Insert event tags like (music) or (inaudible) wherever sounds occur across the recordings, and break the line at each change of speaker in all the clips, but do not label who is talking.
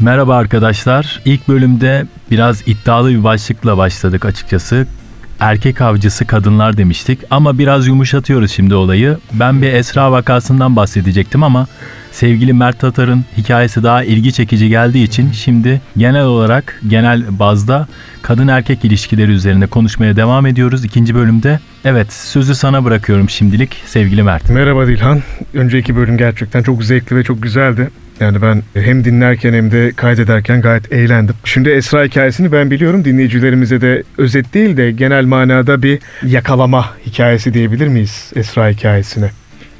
Merhaba arkadaşlar. İlk bölümde biraz iddialı bir başlıkla başladık açıkçası. Erkek avcısı kadınlar demiştik ama biraz yumuşatıyoruz şimdi olayı. Ben bir Esra vakasından bahsedecektim ama sevgili Mert Tatar'ın hikayesi daha ilgi çekici geldiği için şimdi genel olarak genel bazda kadın erkek ilişkileri üzerine konuşmaya devam ediyoruz ikinci bölümde. Evet sözü sana bırakıyorum şimdilik sevgili Mert.
Merhaba Dilhan. Önceki bölüm gerçekten çok zevkli ve çok güzeldi. Yani ben hem dinlerken hem de kaydederken gayet eğlendim. Şimdi Esra hikayesini ben biliyorum. Dinleyicilerimize de özet değil de genel manada bir yakalama hikayesi diyebilir miyiz Esra hikayesine?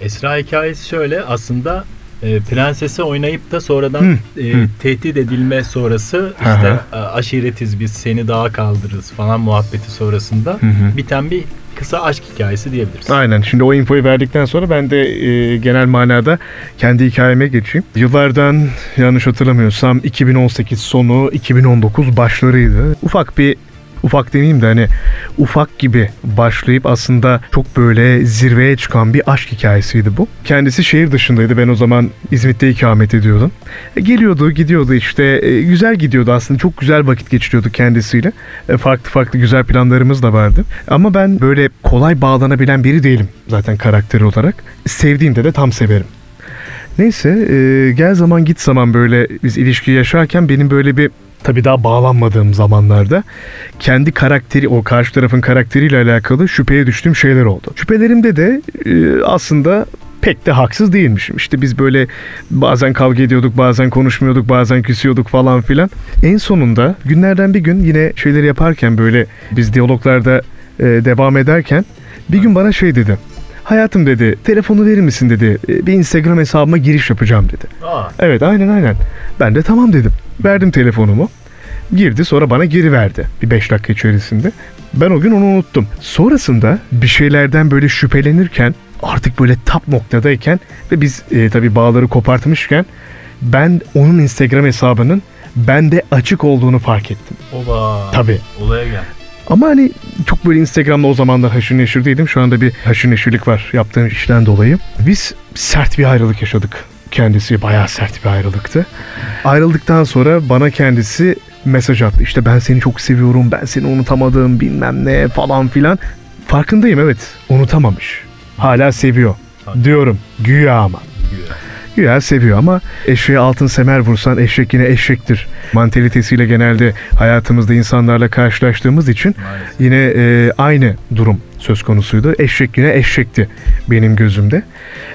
Esra hikayesi şöyle aslında e, prensesi oynayıp da sonradan
Hı,
e,
hı.
tehdit edilme sonrası
Hı
işte
hı.
e, aşiretiz biz seni dağa kaldırırız falan muhabbeti sonrasında
hı.
biten bir kısa aşk hikayesi diyebiliriz.
Aynen. Şimdi o infoyu verdikten sonra ben de e, genel manada kendi hikayeme geçeyim. Yıllardan yanlış hatırlamıyorsam 2018 sonu 2019 başlarıydı. Ufak bir ufak demeyeyim de hani ufak gibi başlayıp aslında çok böyle zirveye çıkan bir aşk hikayesiydi bu. Kendisi şehir dışındaydı. Ben o zaman İzmit'te ikamet ediyordum. E, Geliyordu, gidiyordu işte. E, Güzel gidiyordu aslında. Çok güzel vakit geçiriyordu kendisiyle. E, Farklı farklı güzel planlarımız da vardı. Ama ben böyle kolay bağlanabilen biri değilim zaten karakter olarak. Sevdiğimde de tam severim. Neyse gel zaman git zaman böyle biz ilişki yaşarken benim böyle bir tabii daha bağlanmadığım zamanlarda kendi karakteri o karşı tarafın karakteriyle alakalı şüpheye düştüğüm şeyler oldu. Şüphelerimde de e, aslında pek de haksız değilmişim. İşte biz böyle bazen kavga ediyorduk, bazen konuşmuyorduk, bazen küsüyorduk falan filan. En sonunda günlerden bir gün yine şeyleri yaparken böyle biz diyaloglarda e, devam ederken bir gün bana şey dedi. Hayatım dedi, telefonu verir misin dedi. "E, Bir Instagram hesabıma giriş yapacağım dedi.
Aa,
Evet aynen aynen. Ben de tamam dedim. Verdim telefonumu. Girdi sonra bana geri verdi. Bir 5 dakika içerisinde. Ben o gün onu unuttum. Sonrasında bir şeylerden böyle şüphelenirken artık böyle tap noktadayken ve biz e, tabii bağları kopartmışken ben onun Instagram hesabının bende açık olduğunu fark ettim.
oba.
Tabii.
Olaya gel.
Ama hani çok böyle Instagram'da o zamanlar haşır neşir değildim. Şu anda bir haşır neşirlik var yaptığım işten dolayı. Biz sert bir ayrılık yaşadık. Kendisi bayağı sert bir ayrılıktı. Ayrıldıktan sonra bana kendisi mesaj attı. İşte ben seni çok seviyorum, ben seni unutamadım bilmem ne falan filan. Farkındayım evet unutamamış. Hala seviyor. Diyorum güya ama.
Güya.
Güya seviyor ama eşeğe altın semer vursan eşek yine eşektir. Mantalitesiyle genelde hayatımızda insanlarla karşılaştığımız için yine e, aynı durum söz konusuydu. Eşek yine eşekti benim gözümde.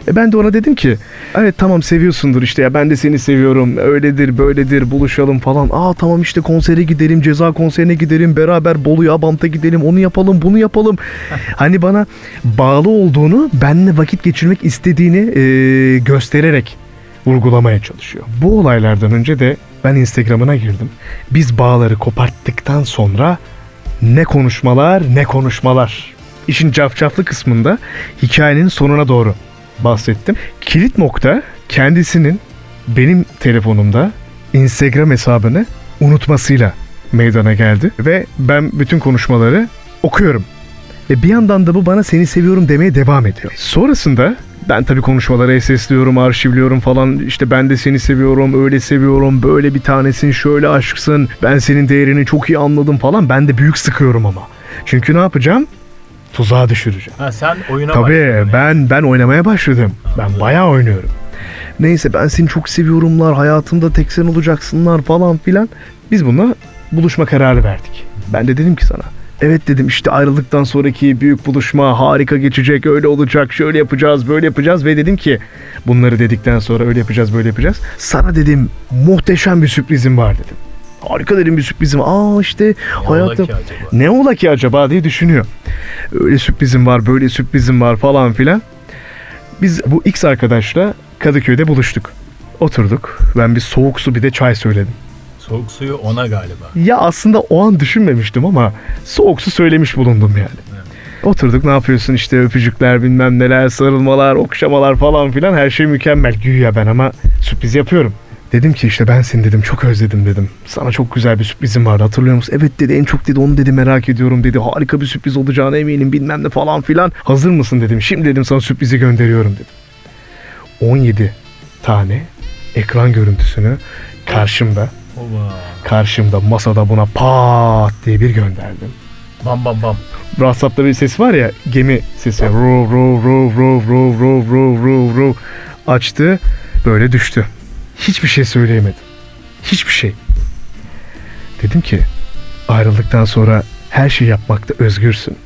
E, ben de ona dedim ki evet tamam seviyorsundur işte ya ben de seni seviyorum öyledir böyledir buluşalım falan. Aa tamam işte konsere gidelim ceza konserine gidelim beraber Bolu'ya Abant'a gidelim onu yapalım bunu yapalım. (laughs) hani bana bağlı olduğunu benle vakit geçirmek istediğini e, göstererek vurgulamaya çalışıyor. Bu olaylardan önce de ben Instagram'ına girdim. Biz bağları koparttıktan sonra ne konuşmalar ne konuşmalar. İşin cafcaflı kısmında hikayenin sonuna doğru bahsettim. Kilit nokta kendisinin benim telefonumda Instagram hesabını unutmasıyla meydana geldi. Ve ben bütün konuşmaları okuyorum. Ve bir yandan da bu bana seni seviyorum demeye devam ediyor. Sonrasında ben tabii konuşmaları sesliyorum, arşivliyorum falan. İşte ben de seni seviyorum, öyle seviyorum, böyle bir tanesin, şöyle aşksın. Ben senin değerini çok iyi anladım falan. Ben de büyük sıkıyorum ama. Çünkü ne yapacağım? Tuzağa düşüreceğim.
Ha sen oyuna
Tabii
başladın
ben ben oynamaya başladım. Ben bayağı oynuyorum. Neyse ben seni çok seviyorumlar, hayatımda tek sen olacaksınlar falan filan. Biz bununla buluşma kararı verdik. Ben de dedim ki sana. Evet dedim işte ayrılıktan sonraki büyük buluşma harika geçecek, öyle olacak, şöyle yapacağız, böyle yapacağız ve dedim ki bunları dedikten sonra öyle yapacağız, böyle yapacağız. Sana dedim muhteşem bir sürprizim var dedim. Harika dedim bir sürprizim. Aa işte
Ne acaba?
ne ola ki acaba diye düşünüyor. Öyle sürprizim var, böyle sürprizim var falan filan. Biz bu X arkadaşla Kadıköy'de buluştuk. Oturduk. Ben bir soğuk su bir de çay söyledim.
Soğuk suyu ona galiba.
Ya aslında o an düşünmemiştim ama soğuk su söylemiş bulundum yani.
Evet.
Oturduk ne yapıyorsun işte öpücükler bilmem neler sarılmalar okşamalar falan filan her şey mükemmel. Güya ben ama sürpriz yapıyorum. Dedim ki işte ben seni dedim çok özledim dedim. Sana çok güzel bir sürprizim vardı hatırlıyor musun? Evet dedi en çok dedi onu dedi merak ediyorum dedi. Harika bir sürpriz olacağına eminim bilmem ne falan filan. Hazır mısın dedim. Şimdi dedim sana sürprizi gönderiyorum dedim. 17 tane ekran görüntüsünü karşımda karşımda masada buna pat diye bir gönderdim.
Bam bam bam.
WhatsApp'ta bir ses var ya gemi sesi. Rov rov rov rov rov rov rov rov açtı böyle düştü. Hiçbir şey söyleyemedim. Hiçbir şey. Dedim ki ayrıldıktan sonra her şeyi yapmakta özgürsün.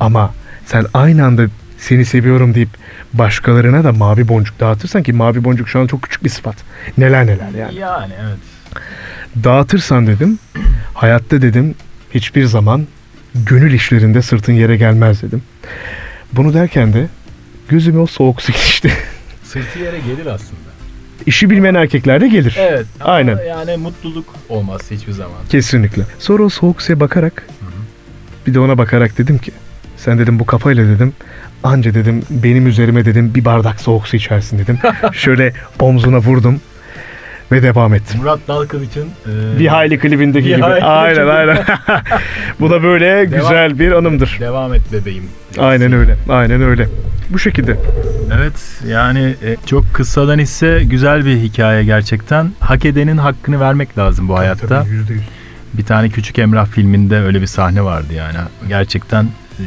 Ama sen aynı anda seni seviyorum deyip başkalarına da mavi boncuk dağıtırsan ki mavi boncuk şu an çok küçük bir sıfat. Neler neler yani.
Yani evet.
Dağıtırsan dedim hayatta dedim hiçbir zaman gönül işlerinde sırtın yere gelmez dedim. Bunu derken de gözüme o soğuk su (laughs) geçti.
Sırtı yere gelir aslında.
İşi bilmeyen erkeklerde gelir.
Evet.
Aynen.
yani mutluluk olmaz hiçbir zaman.
Kesinlikle. Sonra o soğuk suya bakarak bir de ona bakarak dedim ki sen dedim bu kafayla dedim anca dedim benim üzerime dedim bir bardak soğuk su içersin dedim. (laughs) Şöyle omzuna vurdum ve devam ettim.
Murat Dalkılıç'ın e,
Bir hayli klibindeki
Bir
gibi.
hayli
aynen aynen. (laughs) bu da böyle güzel bir anımdır.
devam et bebeğim.
Aynen öyle. Aynen öyle. Bu şekilde.
Evet yani e, çok kıssadan ise güzel bir hikaye gerçekten. Hak edenin hakkını vermek lazım bu hayatta.
Tabii, yüzde yüz.
Bir tane Küçük Emrah filminde öyle bir sahne vardı yani. Gerçekten e,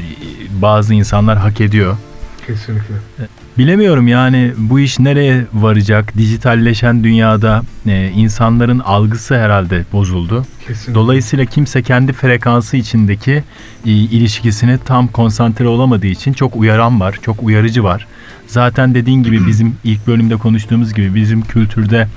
bazı insanlar hak ediyor.
Kesinlikle.
Bilemiyorum yani bu iş nereye varacak? Dijitalleşen dünyada e, insanların algısı herhalde bozuldu.
Kesinlikle.
Dolayısıyla kimse kendi frekansı içindeki e, ilişkisine tam konsantre olamadığı için çok uyaran var, çok uyarıcı var. Zaten dediğin gibi (clears throat) bizim ilk bölümde konuştuğumuz gibi bizim kültürde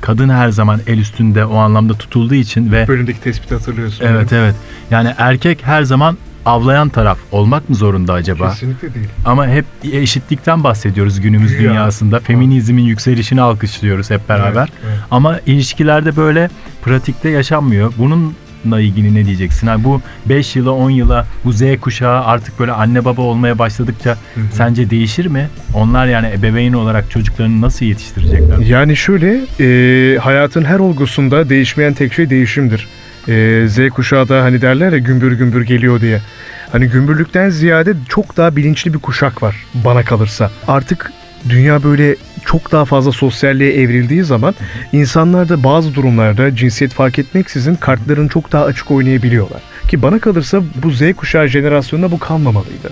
kadın her zaman el üstünde o anlamda tutulduğu için ve
Bölümdeki tespiti hatırlıyorsun.
evet evet yani erkek her zaman avlayan taraf olmak mı zorunda acaba?
Kesinlikle değil.
Ama hep eşitlikten bahsediyoruz günümüz
Güya.
dünyasında. Feminizmin yükselişini alkışlıyoruz hep beraber.
Evet, evet.
Ama ilişkilerde böyle pratikte yaşanmıyor. Bununla ilgili ne diyeceksin? Yani bu 5 yıla 10 yıla bu Z kuşağı artık böyle anne baba olmaya başladıkça
Hı hı.
sence değişir mi? Onlar yani ebeveyn olarak çocuklarını nasıl yetiştirecekler?
Yani şöyle e, hayatın her olgusunda değişmeyen tek şey değişimdir. E, Z kuşağı da hani derler ya gümbür gümbür geliyor diye. Hani gümbürlükten ziyade çok daha bilinçli bir kuşak var bana kalırsa. Artık dünya böyle çok daha fazla sosyalliğe evrildiği zaman insanlar da bazı durumlarda cinsiyet fark etmeksizin kartlarını çok daha açık oynayabiliyorlar. Ki bana kalırsa bu Z kuşağı jenerasyonunda bu kalmamalıydı.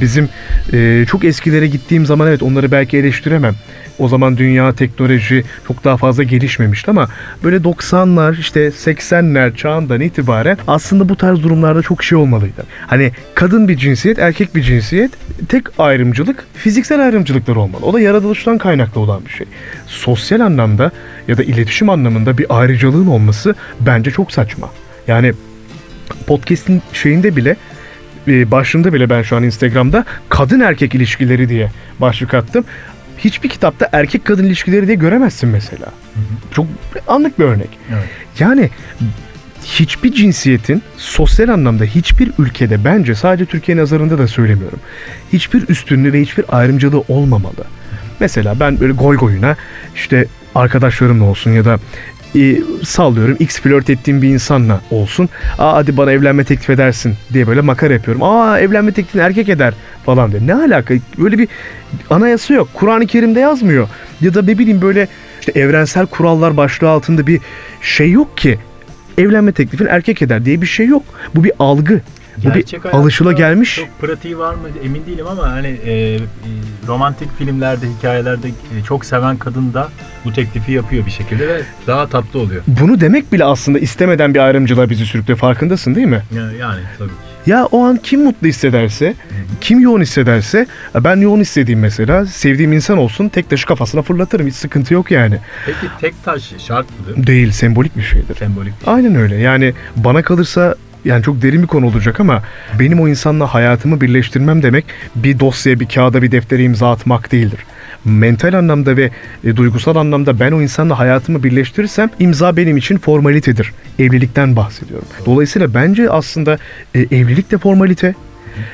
Bizim e, çok eskilere gittiğim zaman evet onları belki eleştiremem. O zaman dünya teknoloji çok daha fazla gelişmemişti ama böyle 90'lar işte 80'ler çağından itibaren aslında bu tarz durumlarda çok şey olmalıydı. Hani kadın bir cinsiyet, erkek bir cinsiyet, tek ayrımcılık fiziksel ayrımcılıklar olmalı. O da yaratılıştan kaynaklı olan bir şey. Sosyal anlamda ya da iletişim anlamında bir ayrıcalığın olması bence çok saçma. Yani podcast'in şeyinde bile başlığında bile ben şu an Instagram'da kadın erkek ilişkileri diye başlık attım. Hiçbir kitapta erkek kadın ilişkileri diye göremezsin mesela. Çok anlık bir örnek.
Evet.
Yani hiçbir cinsiyetin sosyal anlamda hiçbir ülkede bence sadece Türkiye nazarında da söylemiyorum. Hiçbir üstünlüğü ve hiçbir ayrımcılığı olmamalı. Mesela ben böyle goy goyuna işte arkadaşlarımla olsun ya da e, sallıyorum X flört ettiğim bir insanla olsun. Aa hadi bana evlenme teklif edersin diye böyle makara yapıyorum. Aa evlenme teklifini erkek eder falan diye. Ne alaka? Böyle bir anayasa yok. Kur'an-ı Kerim'de yazmıyor. Ya da ne bileyim böyle işte evrensel kurallar başlığı altında bir şey yok ki. Evlenme teklifini erkek eder diye bir şey yok. Bu bir algı. Bu bir
Gerçek hayatta
alışıla gelmiş.
Çok pratiği var mı emin değilim ama hani e, e, romantik filmlerde, hikayelerde e, çok seven kadın da bu teklifi yapıyor bir şekilde ve daha tatlı oluyor.
Bunu demek bile aslında istemeden bir ayrımcılığa bizi sürüklüyor. Farkındasın değil mi?
Yani, yani tabii ki.
Ya o an kim mutlu hissederse, kim yoğun hissederse, ben yoğun hissedeyim mesela, sevdiğim insan olsun, tek taşı kafasına fırlatırım. Hiç sıkıntı yok yani.
Peki tek taş şart mıdır?
Değil, sembolik bir şeydir.
Sembolik bir şey.
Aynen öyle. Yani bana kalırsa yani çok derin bir konu olacak ama benim o insanla hayatımı birleştirmem demek bir dosyaya, bir kağıda, bir deftere imza atmak değildir. Mental anlamda ve e, duygusal anlamda ben o insanla hayatımı birleştirirsem imza benim için formalitedir. Evlilikten bahsediyorum. Dolayısıyla bence aslında e, evlilik de formalite.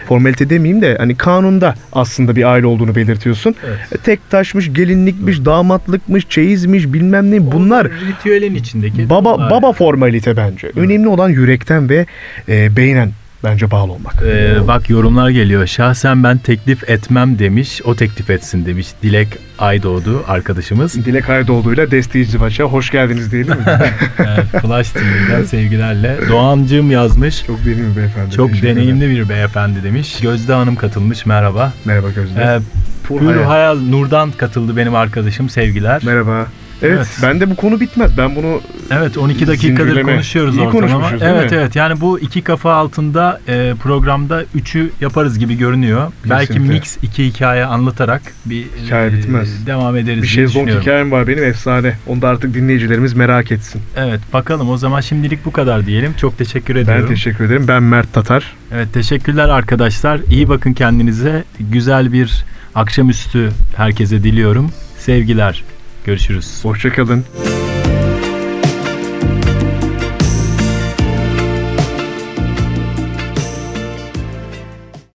Formalite demeyeyim de hani kanunda aslında bir aile olduğunu belirtiyorsun.
Evet.
E, Tek taşmış, gelinlikmiş, damatlıkmış, çeyizmiş bilmem ne bunlar
Onlar ritüelin içindeki
Baba baba formalite bence. Önemli olan yürekten ve e, beynen bence bağlı olmak.
Ee, bak yorumlar geliyor. Şahsen ben teklif etmem demiş. O teklif etsin demiş. Dilek Aydoğdu arkadaşımız.
Dilek Aydoğdu'yla Desteği İzdivaç'a hoş geldiniz diyelim mi? (laughs)
Flash TV'den sevgilerle. Doğancığım yazmış.
Çok deneyimli beyefendi.
Çok
Teşekkür ederim.
deneyimli bir beyefendi demiş. Gözde Hanım katılmış. Merhaba.
Merhaba Gözde.
Ee,
Pur Hayal.
Hayal Nur'dan katıldı benim arkadaşım. Sevgiler.
Merhaba. Evet,
Evet.
bende bu konu bitmez. Ben bunu
Evet 12 dakikadır
Zincirleme.
konuşuyoruz
İyi
ortalama. Evet
mi?
evet yani bu iki kafa altında e, programda üçü yaparız gibi görünüyor. Belki
Kesinlikle.
mix iki hikaye anlatarak bir
Hikaye
e,
bitmez.
devam ederiz
bir şezlong
düşünüyorum.
hikayem var benim efsane. Onu da artık dinleyicilerimiz merak etsin.
Evet bakalım o zaman şimdilik bu kadar diyelim. Çok teşekkür ediyorum.
Ben teşekkür ederim. Ben Mert Tatar.
Evet teşekkürler arkadaşlar. İyi bakın kendinize. Güzel bir akşamüstü herkese diliyorum. Sevgiler. Görüşürüz.
Hoşçakalın.